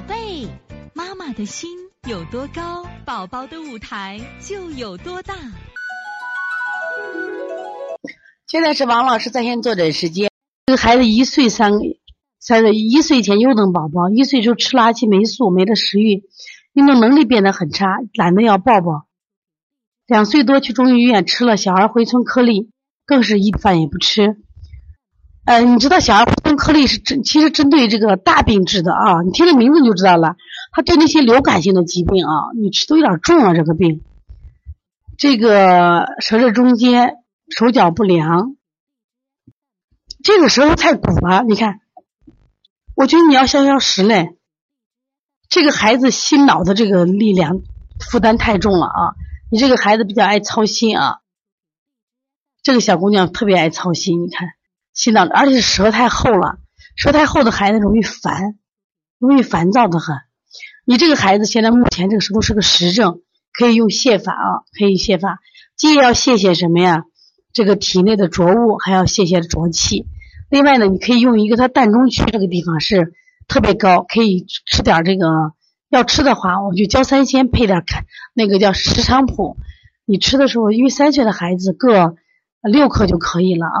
宝贝，妈妈的心有多高，宝宝的舞台就有多大。现在是王老师在线坐诊时间。这个孩子一岁三，三个一岁前优等宝宝，一岁就吃了阿奇霉素，没了食欲，运动能力变得很差，懒得要抱抱。两岁多去中医院吃了小儿回春颗粒，更是一饭也不吃。呃，你知道小儿回颗粒是针，其实针对这个大病治的啊。你听这名字你就知道了，它对那些流感性的疾病啊，你吃都有点重啊。这个病，这个舌质中间，手脚不凉，这个舌头太鼓了。你看，我觉得你要消消食嘞。这个孩子心脑的这个力量负担太重了啊！你这个孩子比较爱操心啊，这个小姑娘特别爱操心，你看。心脏，而且舌太厚了，舌太厚的孩子容易烦，容易烦躁的很。你这个孩子现在目前这个舌头是个实症，可以用泻法啊，可以泻法。既要泻泻什么呀？这个体内的浊物，还要泻泻浊气。另外呢，你可以用一个它膻中区这个地方是特别高，可以吃点这个。要吃的话，我就焦三仙配点看那个叫石菖蒲。你吃的时候，因为三岁的孩子各六克就可以了啊。